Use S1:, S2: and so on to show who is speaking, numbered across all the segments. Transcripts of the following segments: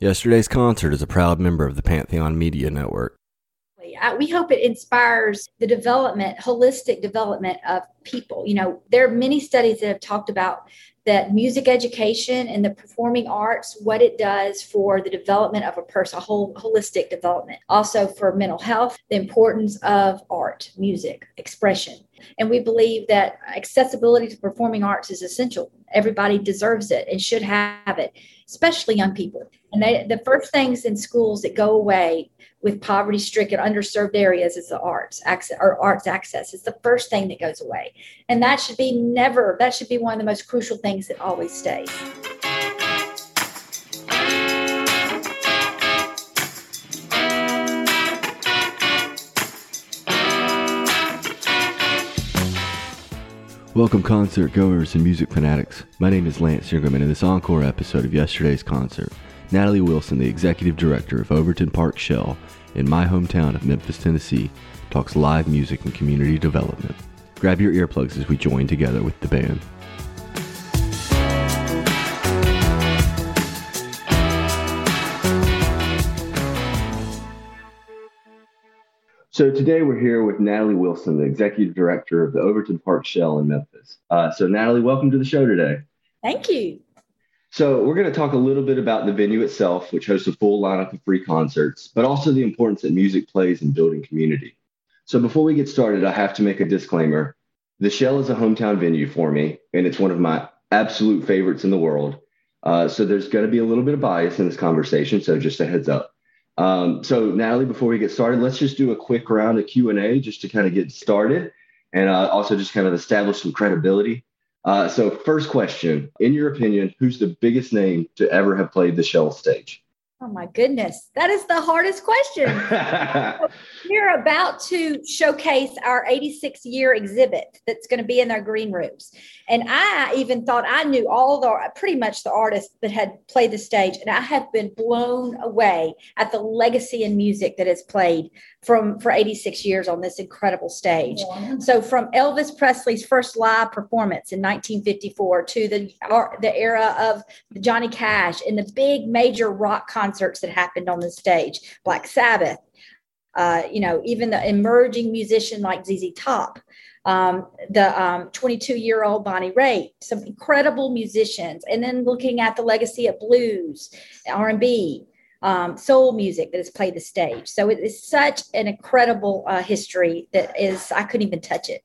S1: Yesterday's concert is a proud member of the Pantheon Media Network.
S2: Uh, we hope it inspires the development, holistic development of people. You know, there are many studies that have talked about that music education and the performing arts, what it does for the development of a person, a whole holistic development. Also for mental health, the importance of art, music, expression. And we believe that accessibility to performing arts is essential. Everybody deserves it and should have it, especially young people. And they, the first things in schools that go away with poverty stricken, underserved areas is the arts access or arts access. It's the first thing that goes away. And that should be never, that should be one of the most crucial things that always stays.
S1: Welcome, concert goers and music fanatics. My name is Lance Ingram, and in this encore episode of yesterday's concert, Natalie Wilson, the executive director of Overton Park Shell in my hometown of Memphis, Tennessee, talks live music and community development. Grab your earplugs as we join together with the band. So today we're here with Natalie Wilson, the executive director of the Overton Park Shell in Memphis. Uh, so Natalie, welcome to the show today.
S2: Thank you.
S1: So, we're going to talk a little bit about the venue itself, which hosts a full lineup of free concerts, but also the importance that music plays in building community. So, before we get started, I have to make a disclaimer. The Shell is a hometown venue for me, and it's one of my absolute favorites in the world. Uh, so, there's going to be a little bit of bias in this conversation. So, just a heads up. Um, so, Natalie, before we get started, let's just do a quick round of Q and A just to kind of get started, and uh, also just kind of establish some credibility. Uh, so, first question In your opinion, who's the biggest name to ever have played the shell stage?
S2: Oh my goodness, that is the hardest question. We're about to showcase our 86 year exhibit that's going to be in their green rooms. And I even thought I knew all the pretty much the artists that had played the stage. And I have been blown away at the legacy and music that is played from for 86 years on this incredible stage. So from Elvis Presley's first live performance in 1954 to the the era of Johnny Cash and the big major rock concerts that happened on the stage, Black Sabbath, uh, you know, even the emerging musician like ZZ Top, um, the 22 um, year old Bonnie Raitt, some incredible musicians, and then looking at the legacy of blues, R&B, um, soul music that has played the stage. So it is such an incredible uh, history that is, I couldn't even touch it.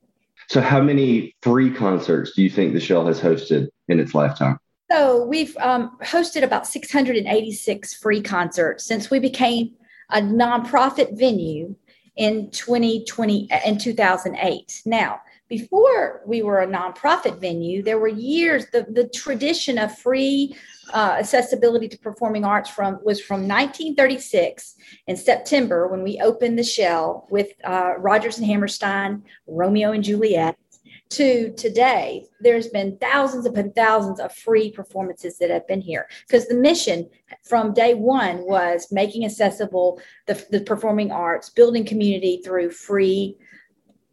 S1: So, how many free concerts do you think the Shell has hosted in its lifetime?
S2: So, we've um, hosted about 686 free concerts since we became a nonprofit venue in 2020 in 2008. Now, before we were a nonprofit venue, there were years the, the tradition of free uh, accessibility to performing arts from was from 1936 in September when we opened the shell with uh, Rodgers and Hammerstein, Romeo and Juliet, to today, there's been thousands upon thousands of free performances that have been here because the mission from day one was making accessible the, the performing arts, building community through free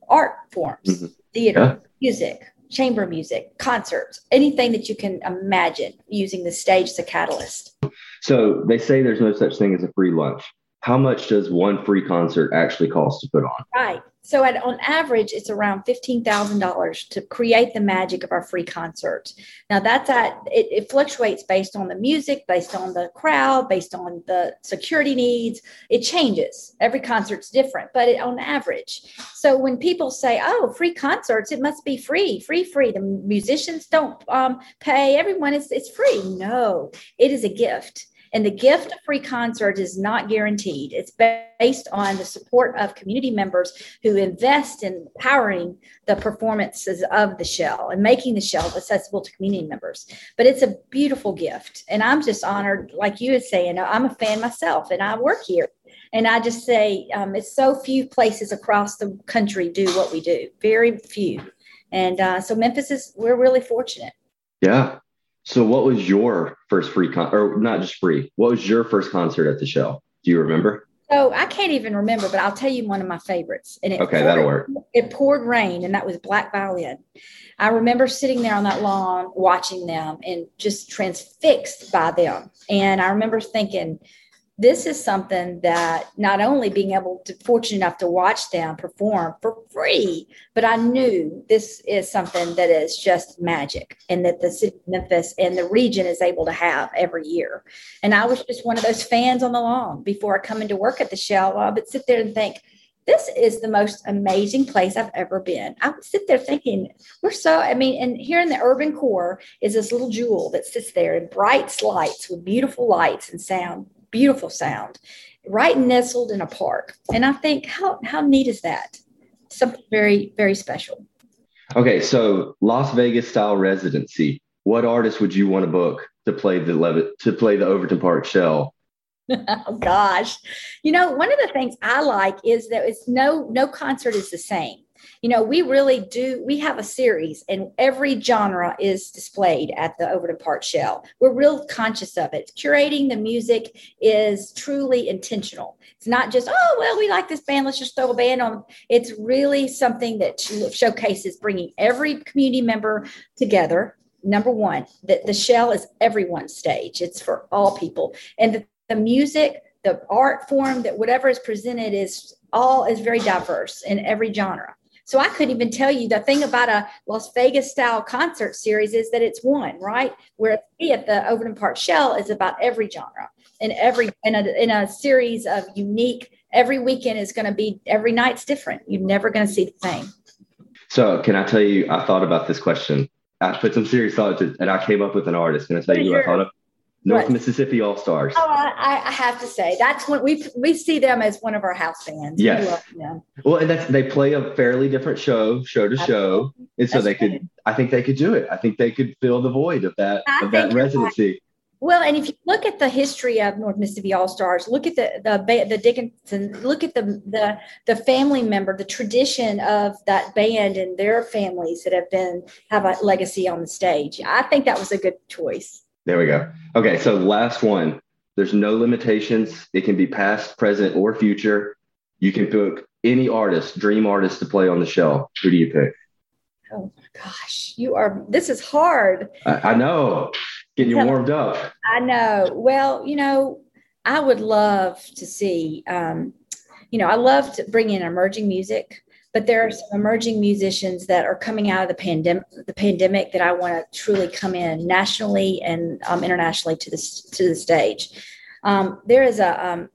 S2: art forms, mm-hmm. Theater, yeah. music, chamber music, concerts, anything that you can imagine using the stage as a catalyst.
S1: So they say there's no such thing as a free lunch. How much does one free concert actually cost to put on?
S2: Right. So at, on average, it's around $15,000 to create the magic of our free concerts. Now that's at, it, it, fluctuates based on the music, based on the crowd, based on the security needs. It changes. Every concert's different, but it, on average. So when people say, oh, free concerts, it must be free, free, free. The musicians don't um, pay. Everyone is, it's free. No, it is a gift. And the gift of free concert is not guaranteed. It's based on the support of community members who invest in powering the performances of the shell and making the shell accessible to community members. But it's a beautiful gift. And I'm just honored, like you were saying, I'm a fan myself and I work here. And I just say um, it's so few places across the country do what we do, very few. And uh, so Memphis is, we're really fortunate.
S1: Yeah, so, what was your first free con, or not just free? What was your first concert at the show? Do you remember?
S2: So I can't even remember, but I'll tell you one of my favorites.
S1: And it okay, poured, that'll work.
S2: It poured rain, and that was Black Violin. I remember sitting there on that lawn watching them and just transfixed by them. And I remember thinking, this is something that not only being able to fortunate enough to watch them perform for free, but I knew this is something that is just magic and that the city of Memphis and the region is able to have every year. And I was just one of those fans on the lawn before I come into work at the Shell. I would sit there and think, this is the most amazing place I've ever been. I would sit there thinking, we're so, I mean, and here in the urban core is this little jewel that sits there in bright lights with beautiful lights and sound beautiful sound, right nestled in a park. And I think, how, how neat is that? Something very, very special.
S1: Okay, so Las Vegas style residency. What artist would you want to book to play the Levitt to play the Overton Park Shell?
S2: oh gosh, you know one of the things I like is that it's no no concert is the same you know, we really do, we have a series and every genre is displayed at the Overton Park Shell. We're real conscious of it. Curating the music is truly intentional. It's not just, oh, well, we like this band, let's just throw a band on. It's really something that showcases bringing every community member together. Number one, that the Shell is everyone's stage, it's for all people. And the, the music, the art form, that whatever is presented is all is very diverse in every genre. So I couldn't even tell you the thing about a Las Vegas style concert series is that it's one, right? Where at the Overton Park Shell is about every genre and every in a, in a series of unique. Every weekend is going to be every night's different. You're never going to see the same.
S1: So can I tell you? I thought about this question. I put some serious thought into, and I came up with an artist. Can I tell you who I thought of? North Mississippi All Stars.
S2: Oh, I, I, have to say that's when we we see them as one of our house bands.
S1: Yes. Well, and that's they play a fairly different show, show to Absolutely. show, and so that's they could. I think they could do it. I think they could fill the void of that I of that residency.
S2: Well, and if you look at the history of North Mississippi All Stars, look at the the the Dickinson, look at the the the family member, the tradition of that band and their families that have been have a legacy on the stage. I think that was a good choice.
S1: There we go. Okay, so last one. There's no limitations. It can be past, present, or future. You can pick any artist, dream artist to play on the show. Who do you pick?
S2: Oh my gosh, you are. This is hard.
S1: I, I know. Getting you warmed up.
S2: I know. Well, you know, I would love to see. Um, you know, I love to bring in emerging music but there are some emerging musicians that are coming out of the pandemic the pandemic that I want to truly come in nationally and um, internationally to this to the stage. Um, there is a um,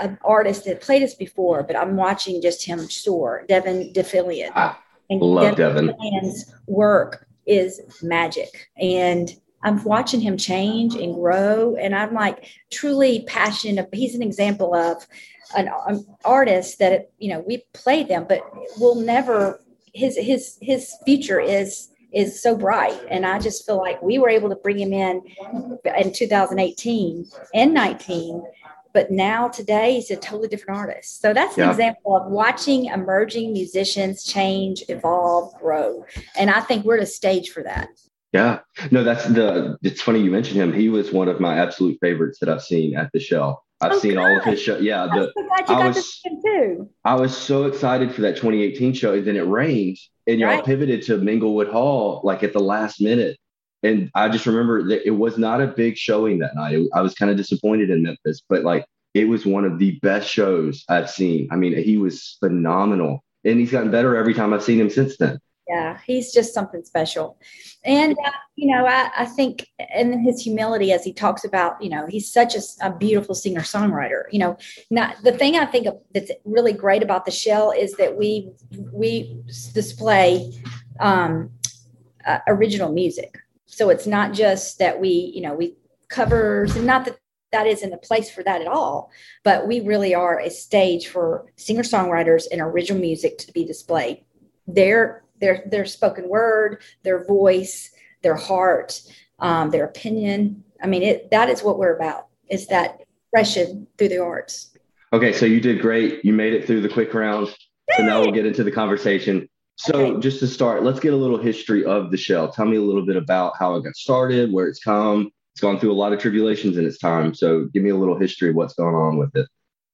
S2: an artist that played us before, but I'm watching just him soar, Devin Gilfillian.
S1: I and love Devin.
S2: Devin's work is magic. And I'm watching him change and grow. And I'm like truly passionate. He's an example of an, an artist that you know we play them, but we'll never. His his his future is is so bright, and I just feel like we were able to bring him in in 2018 and 19 but now today he's a totally different artist. So that's an yeah. example of watching emerging musicians change, evolve, grow. And I think we're at a stage for that.
S1: Yeah. No, that's the it's funny you mentioned him. He was one of my absolute favorites that I've seen at the show. I've oh, seen all of his shows. Yeah, the,
S2: I was.
S1: I was so excited for that 2018 show, and then it rained, and y'all right. pivoted to Minglewood Hall like at the last minute. And I just remember that it was not a big showing that night. I was kind of disappointed in Memphis, but like it was one of the best shows I've seen. I mean, he was phenomenal, and he's gotten better every time I've seen him since then
S2: yeah he's just something special. And uh, you know I, I think and his humility as he talks about you know he's such a, a beautiful singer songwriter you know not the thing i think that's really great about the shell is that we we display um, uh, original music. So it's not just that we you know we covers and not that that isn't a place for that at all but we really are a stage for singer songwriters and original music to be displayed. Their their their spoken word, their voice, their heart, um, their opinion. I mean, it that is what we're about. Is that expression through the arts.
S1: Okay, so you did great. You made it through the quick round. So now we'll get into the conversation. So okay. just to start, let's get a little history of the shell. Tell me a little bit about how it got started, where it's come. It's gone through a lot of tribulations in its time. So give me a little history of what's going on with it.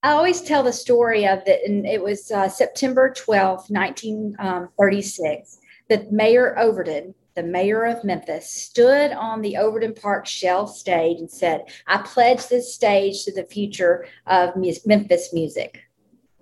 S2: I always tell the story of that, and it was uh, September 12th, 1936, um, that Mayor Overton, the mayor of Memphis, stood on the Overton Park Shell stage and said, I pledge this stage to the future of Memphis music.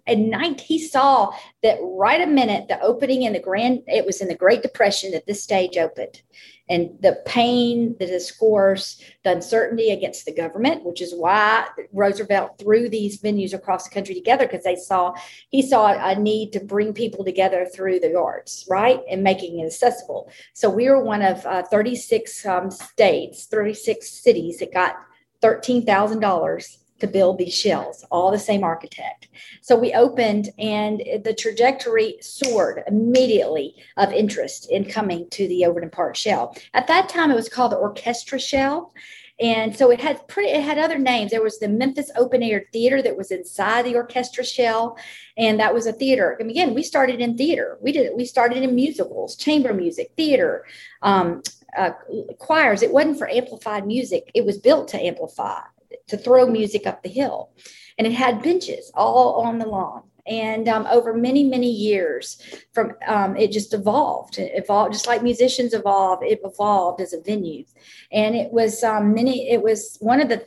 S2: And nine, he saw that right a minute the opening in the grand it was in the great depression that this stage opened and the pain the discourse the uncertainty against the government which is why roosevelt threw these venues across the country together because they saw he saw a need to bring people together through the arts right? And making it accessible. So we were one of uh, 36 um, states 36 cities that got $13000 to build these shells, all the same architect. So we opened, and the trajectory soared immediately of interest in coming to the Overton Park shell. At that time, it was called the Orchestra Shell. And so it had pretty, it had other names. There was the Memphis Open Air Theater that was inside the orchestra shell, and that was a theater. And again, we started in theater. We did we started in musicals, chamber music, theater, um, uh, choirs. It wasn't for amplified music. It was built to amplify to throw music up the hill. And it had benches all on the lawn. And um, over many, many years, from um, it just evolved. It evolved just like musicians evolve. It evolved as a venue, and it was um, many. It was one of the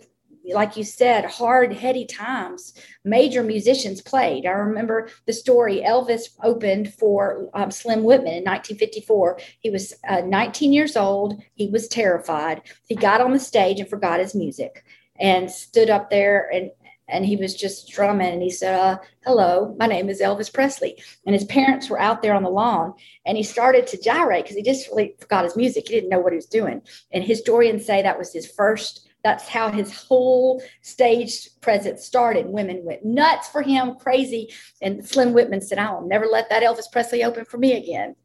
S2: like you said, hard, heady times, major musicians played. I remember the story Elvis opened for um, Slim Whitman in 1954. He was uh, 19 years old. He was terrified. He got on the stage and forgot his music and stood up there and and he was just drumming and he said uh, hello my name is elvis presley. And his parents were out there on the lawn and he started to gyrate because he just really forgot his music. He didn't know what he was doing. And historians say that was his first that's how his whole stage presence started. Women went nuts for him crazy. And slim whitman said i will never let that elvis presley open for me again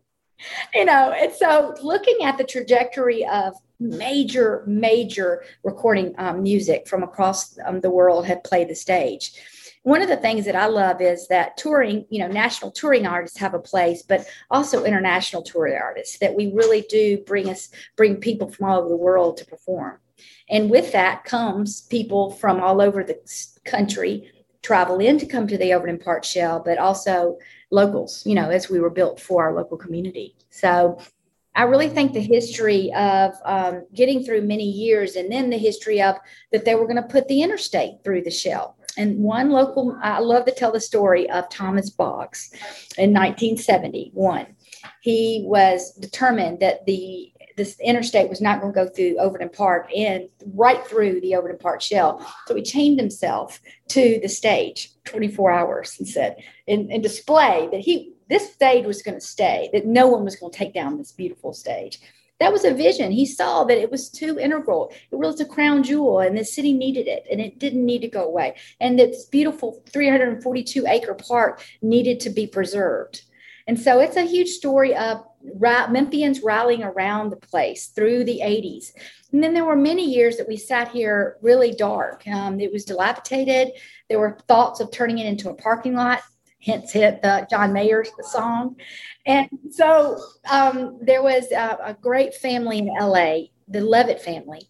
S2: you know and so looking at the trajectory of major, major recording um, music from across um, the world have played the stage. One of the things that I love is that touring, you know, national touring artists have a place, but also international touring artists that we really do bring us, bring people from all over the world to perform. And with that comes people from all over the country travel in to come to the Overton Park Shell, but also locals, you know, as we were built for our local community. So I really think the history of um, getting through many years and then the history of that they were going to put the interstate through the shell. And one local, I love to tell the story of Thomas Boggs in 1971. He was determined that the this interstate was not going to go through Overton Park and right through the Overton Park shell. So he chained himself to the stage 24 hours and said, and, and display that he this stage was going to stay, that no one was going to take down this beautiful stage. That was a vision. He saw that it was too integral. It was a crown jewel, and the city needed it, and it didn't need to go away. And this beautiful 342 acre park needed to be preserved. And so it's a huge story of Memphians rallying around the place through the 80s. And then there were many years that we sat here really dark. Um, it was dilapidated. There were thoughts of turning it into a parking lot hence hit the John Mayer's song. And so um, there was a, a, great family in LA, the Levitt family,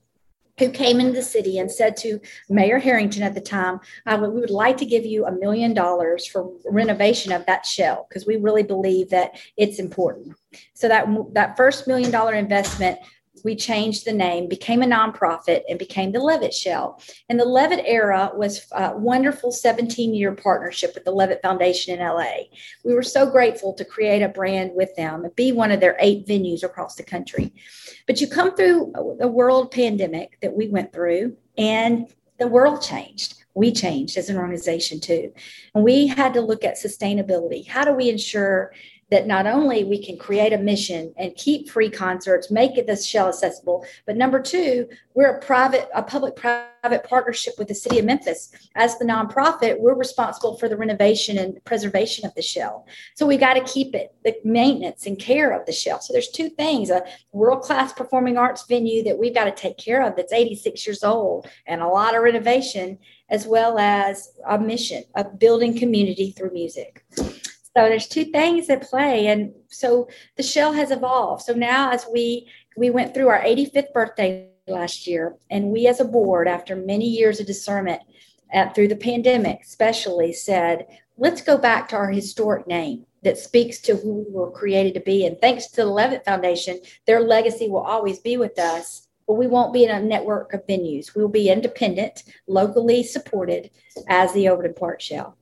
S2: who came into the city and said to Mayor Herenton at the time, uh, we would like to give you a million dollars for renovation of that shell because we really believe that it's important. So that that first million dollar investment we changed the name, became a nonprofit, and became the Levitt Shell. And the Levitt era was a wonderful 17 year partnership with the Levitt Foundation in LA. We were so grateful to create a brand with them and be one of their eight venues across the country. But you come through the world pandemic that we went through, and the world changed we changed as an organization too. And we had to look at sustainability. How do we ensure that not only we can create a mission and keep free concerts, make it this shell accessible, but number two, we're a private, a public private partnership with the city of Memphis. As the nonprofit, we're responsible for the renovation and preservation of the shell. So we got to keep it, the maintenance and care of the shell. So there's two things a world class performing arts venue that we've got to take care of that's 86 years old and a lot of renovation, as well as a mission of building community through music. So there's two things at play. And so the shell has evolved. So now as we we went through our 85th birthday last year, and we as a board, after many years of discernment, uh, through the pandemic, especially said, let's go back to our historic name that speaks to who we were created to be. And thanks to the Levitt Foundation, their legacy will always be with us. But we won't be in a network of venues. We will be independent, locally supported as the Overton Park Shell.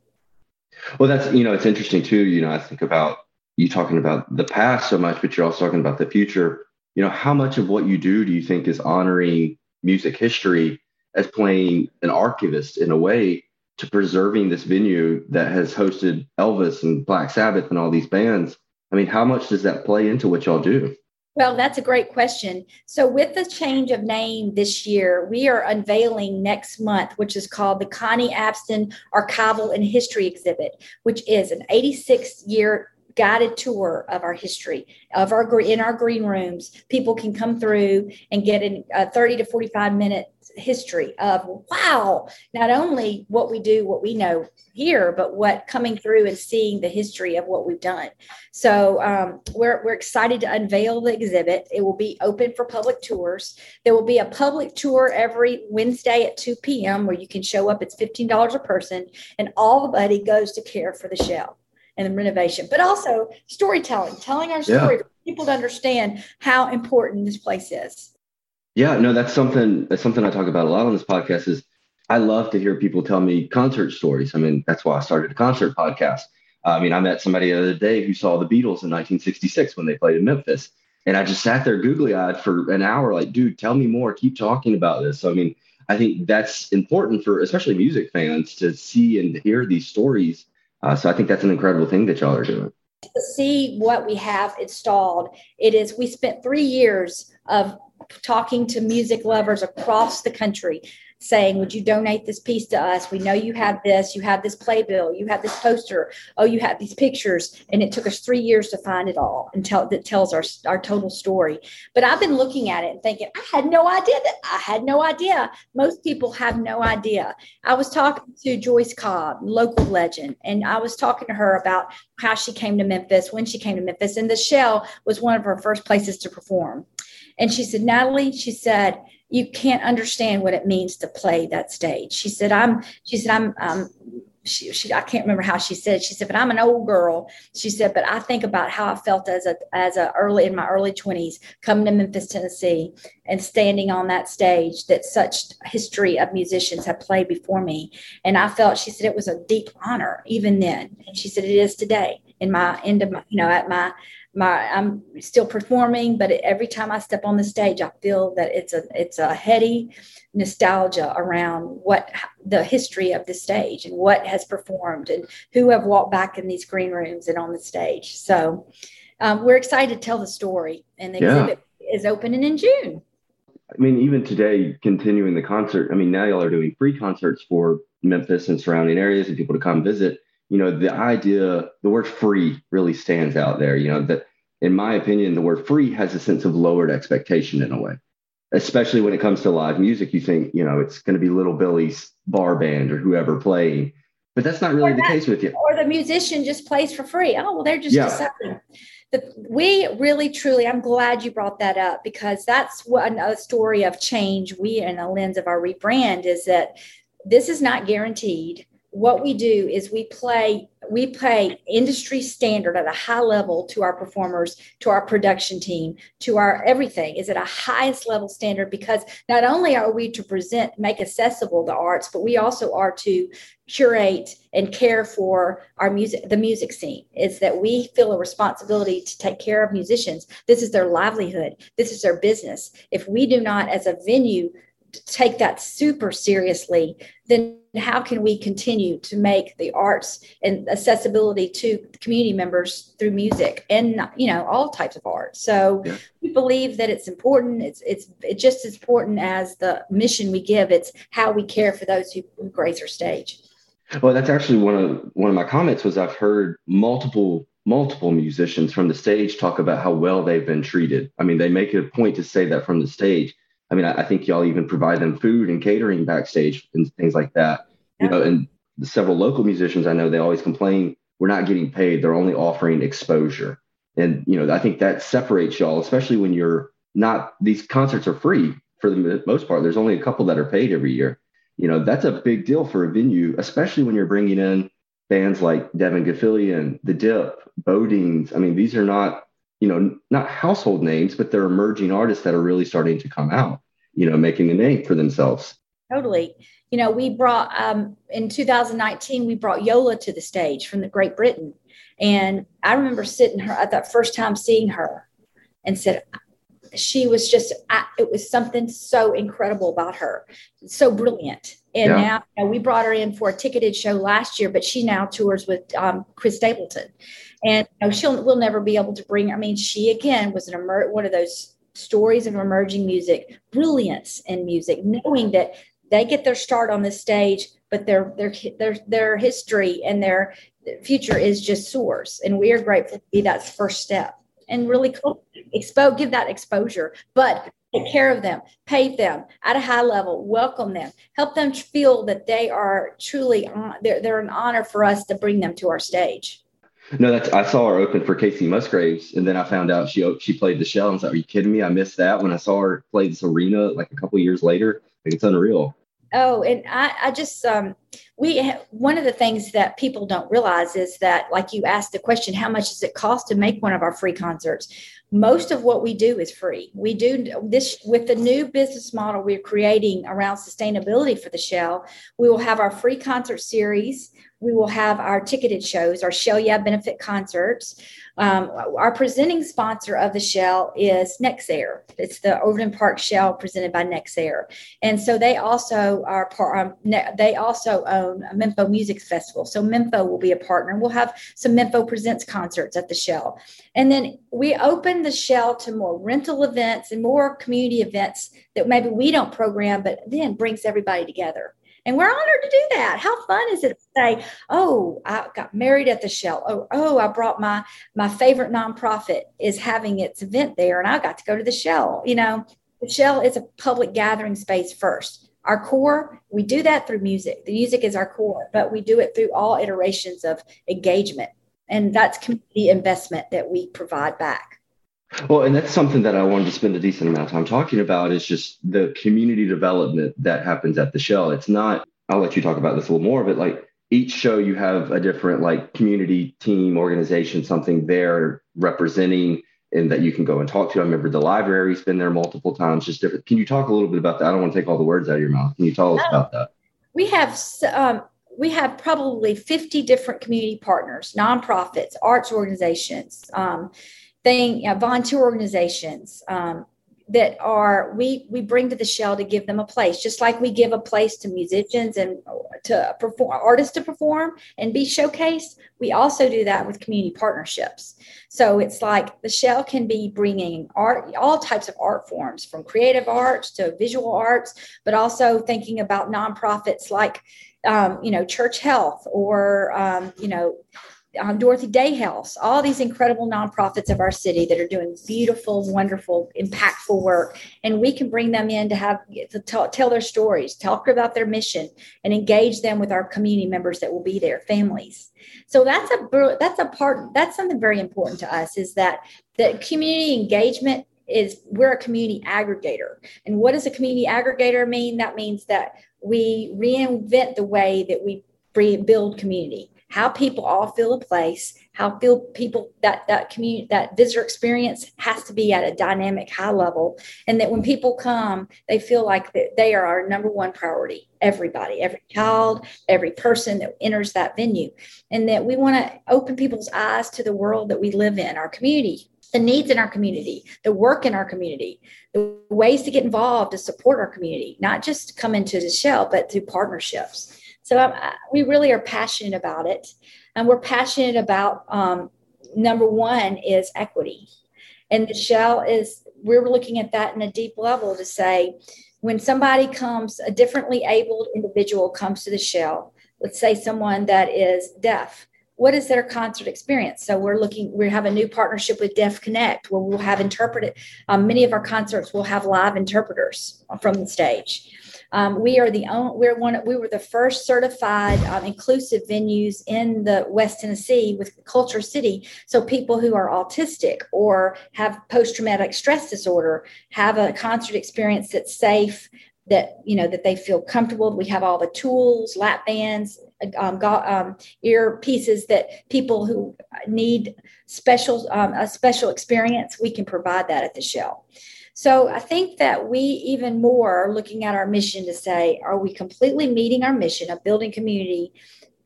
S1: Well, that's, you know, it's interesting too. You know, I think about you talking about the past so much, but you're also talking about the future. You know, how much of what you do do you think is honoring music history as playing an archivist in a way to preserving this venue that has hosted Elvis and Black Sabbath and all these bands? I mean, how much does that play into what y'all do?
S2: Well, that's a great question. So, with the change of name this year, we are unveiling next month, which is called the Connie Abston Archival and History Exhibit, which is an 86 year guided tour of our history of our in our green rooms. People can come through and get a 30 to 45 minute history of wow not only what we do what we know here but what coming through and seeing the history of what we've done. So um, we're, we're excited to unveil the exhibit. It will be open for public tours. There will be a public tour every wednesday at 2 p.m where you can show up. It's $15 a person and all the money goes to care for the shell and renovation, but also storytelling, telling our story yeah. for people to understand how important this place is.
S1: Yeah, no, that's something that's something I talk about a lot on this podcast is I love to hear people tell me concert stories. I mean, that's why I started a concert podcast. I mean, I met somebody the other day who saw the Beatles in 1966 when they played in Memphis. And I just sat there googly eyed for an hour, like, dude, tell me more. Keep talking about this. So, I mean, I think that's important for especially music fans to see and hear these stories uh, so I think that's an incredible thing that y'all are doing.
S2: To see what we have installed, it is, we spent three years of talking to music lovers across the country saying, Would you donate this piece to us? We know you have this, you have this playbill, you have this poster, oh, you have these pictures. And it took us three years to find it all and tell that tells our, our total story. But I've been looking at it and thinking, I had no idea that I had no idea. Most people have no idea. I was talking to Joyce Cobb, local legend, and I was talking to her about how she came to Memphis, when she came to Memphis, and the Shell was one of her first places to perform. And she said, Natalie, she said, you can't understand what it means to play that stage. She said, I'm, she said, I'm, um, she, she, I can't remember how she said, she said, but I'm an old girl. She said, but I think about how I felt as a, as a early, in my early twenties, coming to Memphis, Tennessee and standing on that stage that such history of musicians have played before me. And I felt, she said, it was a deep honor even then. And she said, it is today in my end of my, you know, at my, my I'm still performing, but every time I step on the stage, I feel that it's a it's a heady nostalgia around what the history of the stage and what has performed and who have walked back in these green rooms and on the stage. So um, we're excited to tell the story, and the yeah. exhibit is opening in June.
S1: I mean, even today, continuing the concert. I mean, now y'all are doing free concerts for Memphis and surrounding areas and people to come visit you know, the idea, the word free really stands out there. You know, that in my opinion, the word free has a sense of lowered expectation in a way, especially when it comes to live music. You think, you know, it's going to be Little Billy's bar band or whoever playing, but that's not really or the case with you.
S2: Or the musician just plays for free. Oh, well, they're just yeah. deciding. The, we really truly i'm glad you brought that up because that's what a story of change we in the lens of our rebrand is that this is not guaranteed what we do is we play we play industry standard at a high level to our performers to our production team to our everything is at a highest level standard because not only are we to present make accessible the arts but we also are to curate and care for our music the music scene is that we feel a responsibility to take care of musicians. This is their livelihood. This is their business. If we do not as a venue take that super seriously, then how can we continue to make the arts and accessibility to community members through music and you know all types of art? So yeah. we believe that it's important. It's it's it's just as important as the mission we give. It's how we care for those who, who grace our stage.
S1: Well, that's actually one of one of my comments was I've heard multiple multiple musicians from the stage talk about how well they've been treated. I mean, they make it a point to say that from the stage I mean, I, I, think y'all even provide them food and catering backstage and things like that. Yeah. You know, and several local musicians I know they always complain we're not getting paid. They're only offering exposure, and you know, I think that separates y'all, especially when you're not. These concerts are free for the most part. There's only a couple that are paid every year. you know, that's a big deal for a venue, especially when you're bringing in bands like Devin Gilfillian, The Dip, Bodines. I mean, these are not, you know, not household names, but they're emerging artists that are really starting to come out, you know, making a name for themselves.
S2: Totally. You know, we brought um, in 2019, we brought Yola to the stage from the Great Britain. And I remember sitting her at that first time seeing her and said, she was just, I, it was something so incredible about her, so brilliant. And yeah. now you know, we brought her in for a ticketed show last year, but she now tours with um, Chris Stapleton. And you know, she'll we'll never be able to bring. I mean, she again was an emer- one of those stories of emerging music, brilliance in music, knowing that they get their start on the stage, but their their their their history and their future is just source. And we are grateful to be that first step and really expose, give that exposure, but take care of them, pay them at a high level, welcome them, help them feel that they are truly, uh, they're, they're an honor for us to bring them to our stage.
S1: No, that's I saw her open for Kacey Musgraves, and then I found out she she played the shell. And I was like, "Are you kidding me? I missed that when I saw her play this arena like a couple years later. Like it's unreal."
S2: Oh, and I, I just um, we one of the things that people don't realize is that, like you asked the question, how much does it cost to make one of our free concerts? Most of what we do is free. We do this with the new business model we're creating around sustainability for the Shell. We will have our free concert series. We will have our ticketed shows, our Shell Yeah benefit concerts. Um, our presenting sponsor of the Shell is Nexair. It's the Overton Park Shell presented by Nexair, and so they also are part. Um, they also own a Mempho Music Festival. So Mempho will be a partner. We'll have some Mempho Presents concerts at the Shell, and then we open the Shell to more rental events and more community events that maybe we don't program, but then brings everybody together. And we're honored to do that. How fun is it to say, oh, I got married at the Shell. Oh, oh, I brought my my favorite nonprofit is having its event there, and I got to go to the Shell. You know, the Shell is a public gathering space first. Our core, we do that through music. The music is our core, but we do it through all iterations of engagement. And that's community investment that we provide back.
S1: Well, and that's something that I wanted to spend a decent amount of time talking about is just the community development that happens at the Shell. It's not, I'll let you talk about this a little more, but like each show you have a different like community team organization, something there representing and that you can go and talk to. I remember the library's been there multiple times, just different. Can you talk a little bit about that? I don't want to take all the words out of your mouth. Can you tell us about that?
S2: We have um, we have probably 50 different community partners, nonprofits, arts organizations, um, thing, you know, volunteer organizations um, that are we we bring to the shell to give them a place, just like we give a place to musicians and to perform artists to perform and be showcased. We also do that with community partnerships. So it's like the shell can be bringing art, all types of art forms, from creative arts to visual arts, but also thinking about nonprofits like um, you know church health or um, you know um, Dorothy Day House, all these incredible nonprofits of our city that are doing beautiful, wonderful, impactful work. And we can bring them in to have to tell, tell their stories, talk about their mission, and engage them with our community members that will be there, families. So that's a that's a part that's something very important to us is that the community engagement is we're a community aggregator. And what does a community aggregator mean? That means that we reinvent the way that we build community how people all feel a place, how feel people that that community that visitor experience has to be at a dynamic high level, and that when people come, they feel like that they are our number one priority. Everybody, every child, every person that enters that venue, and that we want to open people's eyes to the world that we live in, our community, the needs in our community, the work in our community, the ways to get involved to support our community, not just come into the shell, but through partnerships. So um, we really are passionate about it. And we're passionate about um, number one is equity. And the shell is, we're looking at that in a deep level to say, when somebody comes, a differently abled individual comes to the shell, let's say someone that is deaf, what is their concert experience? So we're looking, we have a new partnership with Deaf Connect where we'll have interpreted, um, many of our concerts will have live interpreters from the stage. Um, we are the only, we're one, we were the first certified um, inclusive venues in the West Tennessee with KultureCity. So people who are autistic or have post traumatic stress disorder have a concert experience that's safe, that you know that they feel comfortable. We have all the tools, lap bands, um, um, ear pieces that people who need special um, a special experience. We can provide that at the shell. So I think that we even more looking at our mission to say, are we completely meeting our mission of building community,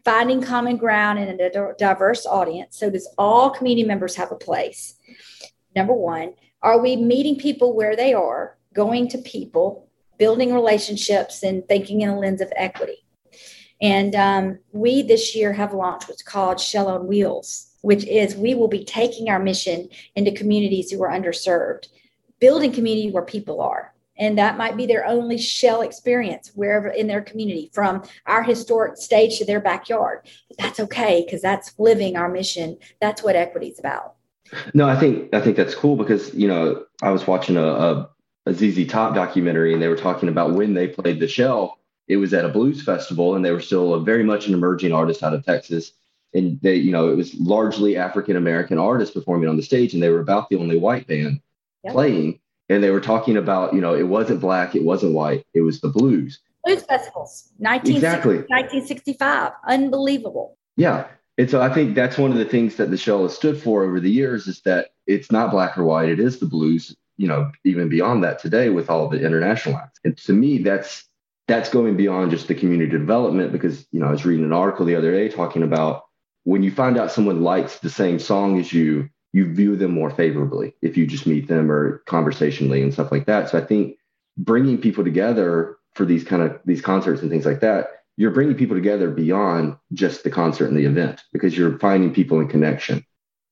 S2: finding common ground in a diverse audience? So does all community members have a place? Number one, are we meeting people where they are, going to people, building relationships, and thinking in a lens of equity? And um, we this year have launched what's called Shell on Wheels, which is we will be taking our mission into communities who are underserved building community where people are. And that might be their only shell experience wherever in their community, from our historic stage to their backyard. But that's okay because that's living our mission. That's what equity is about.
S1: No, I think I think that's cool because you know I was watching a, a, a ZZ Top documentary and they were talking about when they played the shell. It was at a blues festival and they were still very much an emerging artist out of Texas. And they, you know, it was largely African American artists performing on the stage, and they were about the only white band yep. playing and they were talking about you know it wasn't black it wasn't white it was the blues.
S2: Blues festivals 1960, exactly. 1965 unbelievable.
S1: Yeah and so i think that's one of the things that the show has stood for over the years is that it's not black or white it is the blues you know even beyond that today with all the international acts. And to me that's that's going beyond just the community development because you know i was reading an article the other day talking about when you find out someone likes the same song as you you view them more favorably if you just meet them or conversationally and stuff like that. So I think bringing people together for these kind of these concerts and things like that, you're bringing people together beyond just the concert and the event because you're finding people in connection.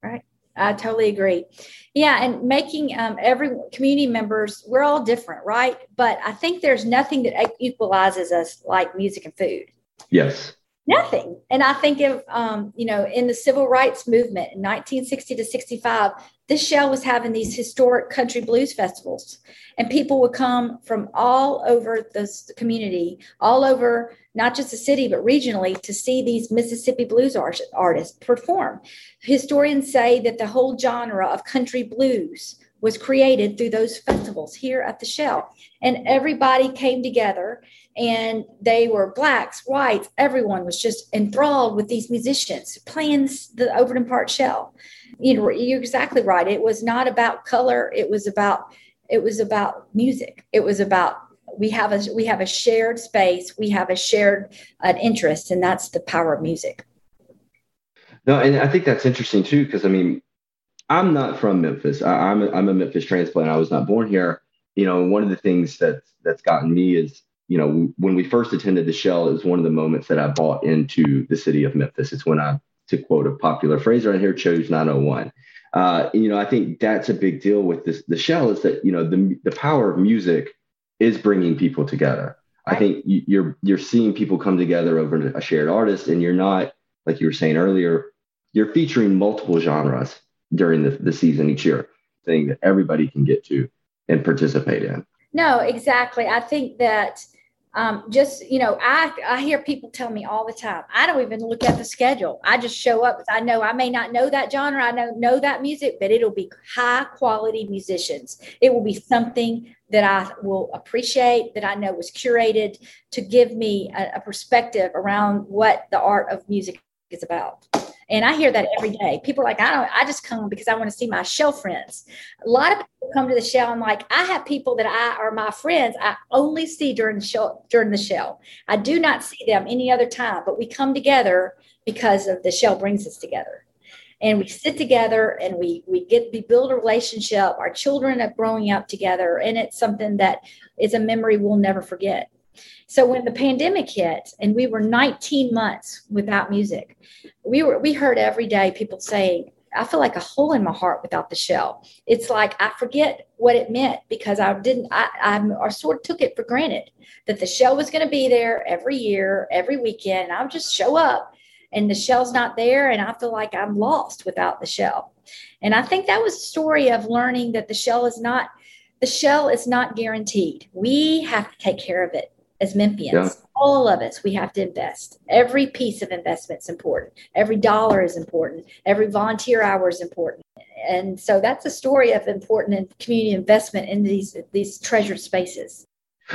S2: Right. I totally agree. Yeah, and making um, every community members, we're all different, right? But I think there's nothing that equalizes us like music and food.
S1: Yes
S2: nothing. And I think of, um, you know, in the civil rights movement in 1960 to 65, this shell was having these historic country blues festivals, and people would come from all over the community, all over not just the city, but regionally to see these Mississippi blues art- artists perform. Historians say that the whole genre of country blues was created through those festivals here at the shell and everybody came together and they were blacks, whites, everyone was just enthralled with these musicians playing the Overton Park shell. You know, you're exactly right. It was not about color. It was about it was about music. It was about we have a we have a shared space. We have a shared an interest, and that's the power of music.
S1: No, and I think that's interesting too, because I mean, I'm not from Memphis. I, am a, I'm a Memphis transplant. I was not born here. You know, one of the things that that's gotten me is you know, when we first attended the Shell, it was one of the moments that I bought into the city of Memphis. It's when I, to quote a popular phrase around here, chose 901. Uh, you know, I think that's a big deal with this. The Shell is that you know the the power of music is bringing people together. I think you're you're seeing people come together over a shared artist, and you're not like you were saying earlier. You're featuring multiple genres during the, the season each year, thing that everybody can get to and participate in.
S2: No, exactly. I think that um, just you know i i hear people tell me all the time i don't even look at the schedule. I just show up i know i may not know that genre i know know that music but it'll be high quality musicians. It will be something that i will appreciate that i know was curated to give me a, a perspective around what the art of music is about and I hear that every day. People are like, I don't, I just come because I want to see my shell friends. A lot of people come to the shell. I'm like, I have people that I are my friends. I only see during the shell, during the shell. I do not see them any other time, but we come together because of the shell brings us together. And we sit together and we we get we build a relationship. Our children are growing up together, and it's something that is a memory we'll never forget. So when the pandemic hit and we were 19 months without music, we were we heard every day people saying, I feel like a hole in my heart without the shell. It's like I forget what it meant because I didn't I, I, sort of took it for granted that the shell was going to be there every year, every weekend. And I would just show up and the shell's not there and I feel like I'm lost without the shell. And I think that was a story of learning that the shell is not the shell is not guaranteed. We have to take care of it as Memphians. Yeah. All of us, we have to invest. Every piece of investment is important. Every dollar is important. Every volunteer hour is important. And so that's a story of important community investment in these these treasured spaces.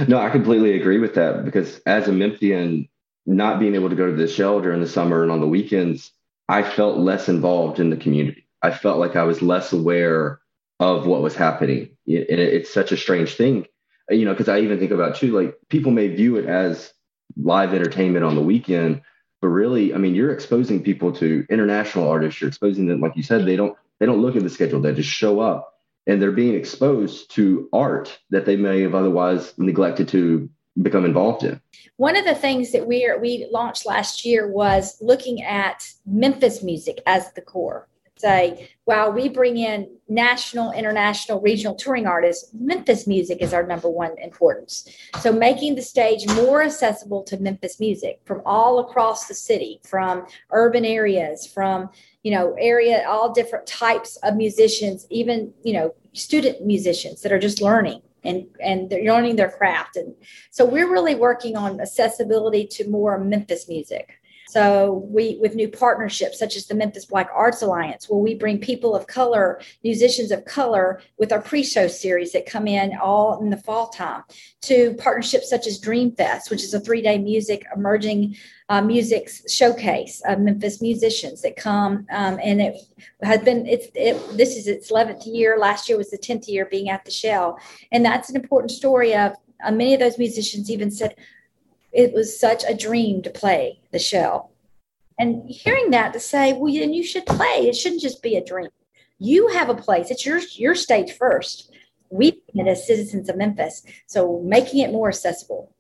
S1: No, I completely agree with that because as a Memphian, not being able to go to the shell during the summer and on the weekends, I felt less involved in the community. I felt like I was less aware of what was happening. And it's such a strange thing, you know, because I even think about too, like people may view it as live entertainment on the weekend, but really, I mean, you're exposing people to international artists. You're exposing them, like you said, they don't they don't look at the schedule. They just show up and they're being exposed to art that they may have otherwise neglected to become involved in.
S2: One of the things that we are, we launched last year was looking at Memphis music as the core say, while we bring in national, international, regional touring artists, Memphis music is our number one importance. So making the stage more accessible to Memphis music from all across the city, from urban areas, from you know area, all different types of musicians, even you know student musicians that are just learning and and they're learning their craft. And so we're really working on accessibility to more memphis music so we with new partnerships such as the Memphis Black Arts Alliance, where we bring people of color, musicians of color, with our pre-show series that come in all in the fall time, to partnerships such as Dreamfest, which is a three-day music emerging uh, music showcase of Memphis musicians that come, um, and it has been it's it, this is its 11th year. Last year was the 10th year being at the Shell, and that's an important story of. Uh, many of those musicians even said, it was such a dream to play the shell. And hearing that to say, well, then you should play. It shouldn't just be a dream. You have a place. It's your your stage first. We as citizens of Memphis, so making it more accessible.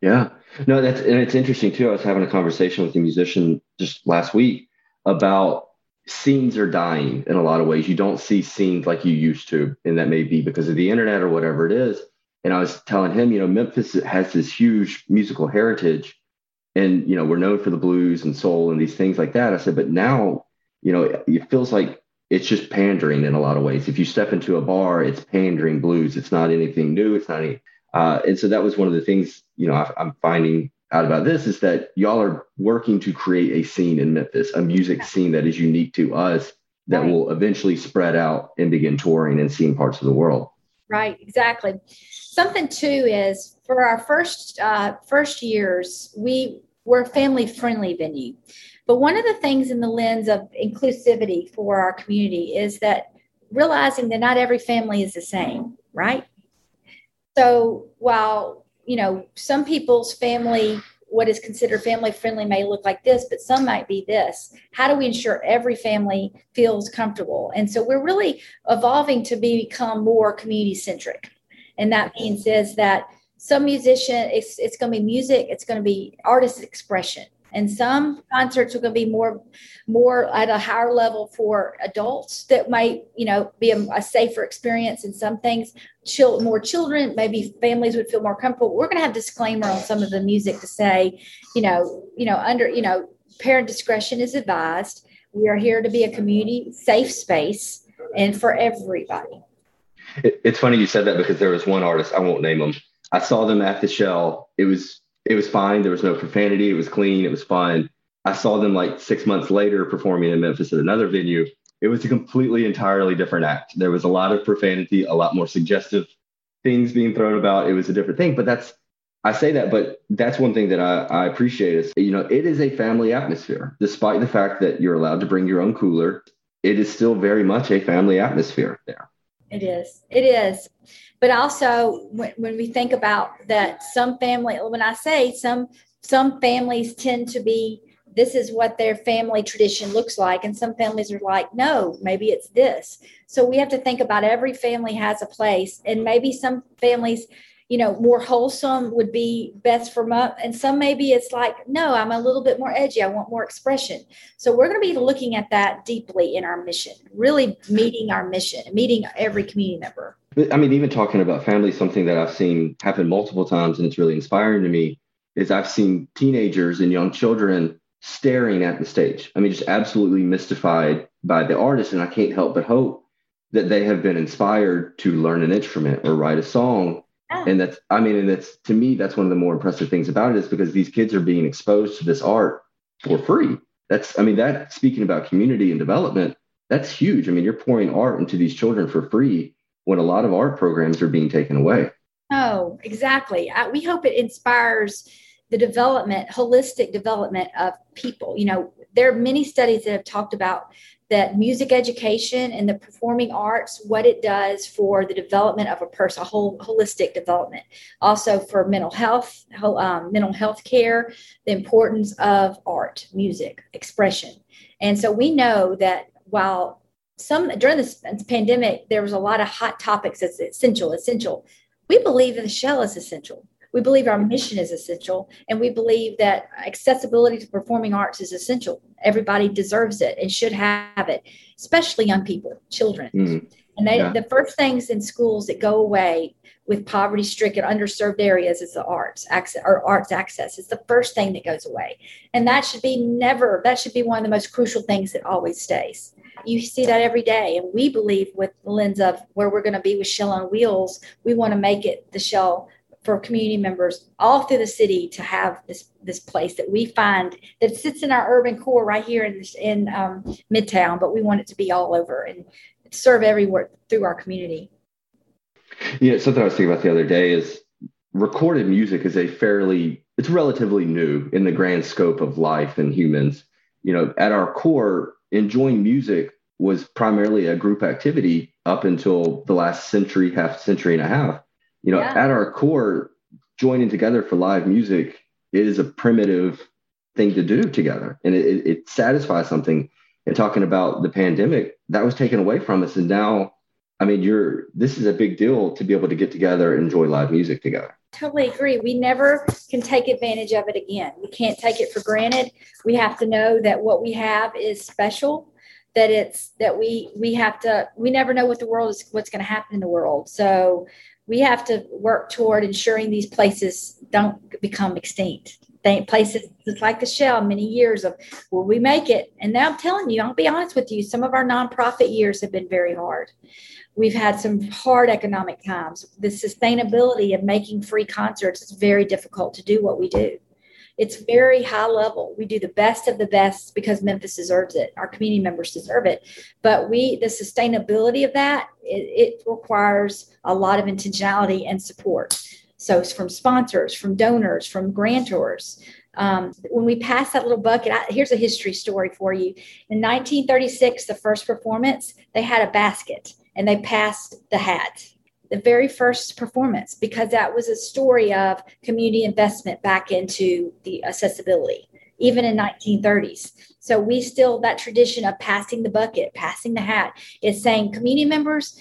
S1: Yeah, no, that's and it's interesting too. I was having a conversation with a musician just last week about scenes are dying in a lot of ways. You don't see scenes like you used to, and that may be because of the internet or whatever it is. And I was telling him, you know, Memphis has this huge musical heritage, and you know, we're known for the blues and soul and these things like that. I said, but now, you know, it feels like it's just pandering in a lot of ways. If you step into a bar, it's pandering blues. It's not anything new. It's not any. Uh, and so that was one of the things, you know, I, I'm finding out about this is that y'all are working to create a scene in Memphis, a music scene that is unique to us that right. will eventually spread out and begin touring and seeing parts of the world.
S2: Right, exactly. Something too is for our first uh, first years, we were a family friendly venue. But one of the things in the lens of inclusivity for our community is that realizing that not every family is the same, right? So while you know some people's family what is considered family friendly may look like this, but some might be this. How do we ensure every family feels comfortable? And so we're really evolving to become more community centric. And that means is that some musician, it's, it's going to be music, it's going to be artist expression. And some concerts are going to be more more at a higher level for adults that might you know be a, a safer experience and some things. Chill, more children maybe families would feel more comfortable. We're going to have disclaimer on some of the music to say you know you know under you know parent discretion is advised. We are here to be a community safe space and for everybody
S1: it, it's funny you said that because there was one artist i won't name them i saw them at the shell it was it was fine. There was no profanity. It was clean. It was fine. I saw them like six months later performing in Memphis at another venue. It was a completely entirely different act. There was a lot of profanity, a lot more suggestive things being thrown about. It was a different thing. But that's I say that, but that's one thing that I, I appreciate is you know, it is a family atmosphere. Despite the fact that you're allowed to bring your own cooler, it is still very much a family atmosphere there.
S2: It is. It is but also when, when we think about that some family when i say some some families tend to be this is what their family tradition looks like and some families are like no maybe it's this so we have to think about every family has a place and maybe some families you know, more wholesome would be best for my, and some maybe it's like, no, I'm a little bit more edgy. I want more expression. So we're going to be looking at that deeply in our mission, really meeting our mission, meeting every community member.
S1: I mean, even talking about family, something that I've seen happen multiple times and it's really inspiring to me is I've seen teenagers and young children staring at the stage. I mean, just absolutely mystified by the artist. And I can't help but hope that they have been inspired to learn an instrument or write a song and that's, I mean, and that's to me, that's one of the more impressive things about it is because these kids are being exposed to this art for free. That's, I mean, that speaking about community and development, that's huge. I mean, you're pouring art into these children for free when a lot of art programs are being taken away.
S2: Oh, exactly. I, we hope it inspires the development, holistic development of people. You know, there are many studies that have talked about that music education and the performing arts, what it does for the development of a person, a whole holistic development. Also for mental health, um, mental health care, the importance of art, music, expression. And so we know that while some during this pandemic, there was a lot of hot topics as essential, essential. We believe that the shell is essential we believe our mission is essential and we believe that accessibility to performing arts is essential. Everybody deserves it and should have it especially young people children. Mm-hmm. and they, yeah. the first things in schools that go away with poverty stricken underserved areas is the arts access or arts access. It's the first thing that goes away. And that should be never that should be one of the most crucial things that always stays. You see that every day and we believe with the lens of where we're going to be with shell on wheels we want to make it the shell for community members all through the city to have this this place that we find that sits in our urban core right here in in um, Midtown, but we want it to be all over and serve everywhere through our community.
S1: Yeah, something I was thinking about the other day is recorded music is a fairly it's relatively new in the grand scope of life and humans. You know, at our core, enjoying music was primarily a group activity up until the last century, half century and a half you know, yeah. at our core, joining together for live music is a primitive thing to do together, and it, it satisfies something. And talking about the pandemic, that was taken away from us, and now, I mean, you're this is a big deal to be able to get together and enjoy live music together.
S2: Totally agree. We never can take advantage of it again. We can't take it for granted. We have to know that what we have is special that it's that we we have to we never know what the world is what's going to happen in the world so we have to work toward ensuring these places don't become extinct. They, places like the shell, many years of will we make it? And now I'm telling you, I'll be honest with you, some of our nonprofit years have been very hard. We've had some hard economic times. The sustainability of making free concerts is very difficult to do what we do. It's very high level. We do the best of the best because Memphis deserves it. Our community members deserve it. But we, the sustainability of that, it, it requires a lot of intentionality and support. So from sponsors, from donors, from grantors. Um, when we pass that little bucket, I, here's a history story for you. In 1936, the first performance, they had a basket and they passed the hat the very first performance because that was a story of community investment back into the accessibility even in 1930s so we still that tradition of passing the bucket passing the hat is saying community members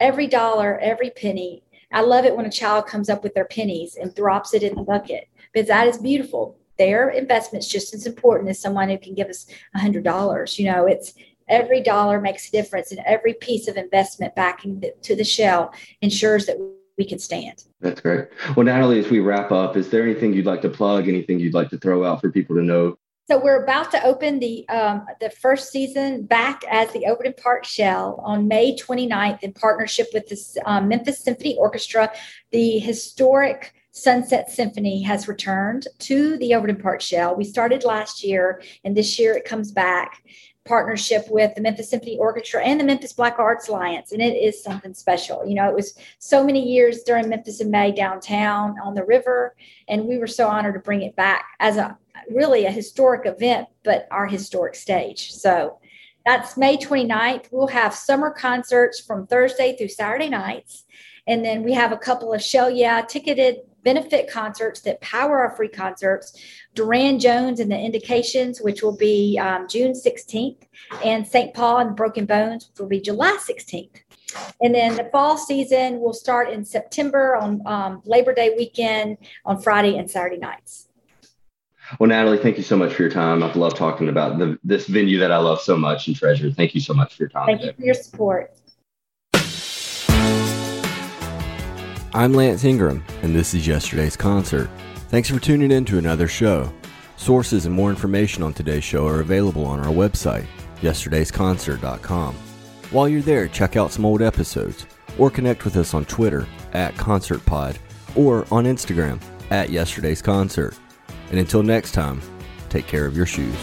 S2: every dollar every penny. I love it when a child comes up with their pennies and drops it in the bucket because that is beautiful. Their investment's just as important as someone who can give us a hundred dollars you know it's Every dollar makes a difference, and every piece of investment back to the shell ensures that we can stand.
S1: That's great. Well, Natalie, as we wrap up, is there anything you'd like to plug? Anything you'd like to throw out for people to know?
S2: So we're about to open the um, the first season back as the Overton Park Shell on May 29th in partnership with the um, Memphis Symphony Orchestra. The historic Sunset Symphony has returned to the Overton Park Shell. We started last year, and this year it comes back partnership with the Memphis Symphony Orchestra and the Memphis Black Arts Alliance, and it is something special. You know, it was so many years during Memphis in May downtown on the river, and we were so honored to bring it back as a really a historic event, but our historic stage. So that's May 29th. We'll have summer concerts from Thursday through Saturday nights. And then we have a couple of Shell Yeah ticketed benefit concerts that power our free concerts Durand Jones and the Indications, which will be um, June 16th, and St. Paul and the Broken Bones, which will be July 16th. And then the fall season will start in September on um, Labor Day weekend on Friday and Saturday nights.
S1: Well, Natalie, thank you so much for your time. I've loved talking about the, this venue that I love so much and treasure. Thank you so much for your time.
S2: Thank today. you for your support.
S3: I'm Lance Ingram, and this is yesterday's concert. Thanks for tuning in to another show. Sources and more information on today's show are available on our website, yesterdaysconcert.com. While you're there, check out some old episodes or connect with us on Twitter at ConcertPod or on Instagram at Yesterday's Concert. And until next time, take care of your shoes.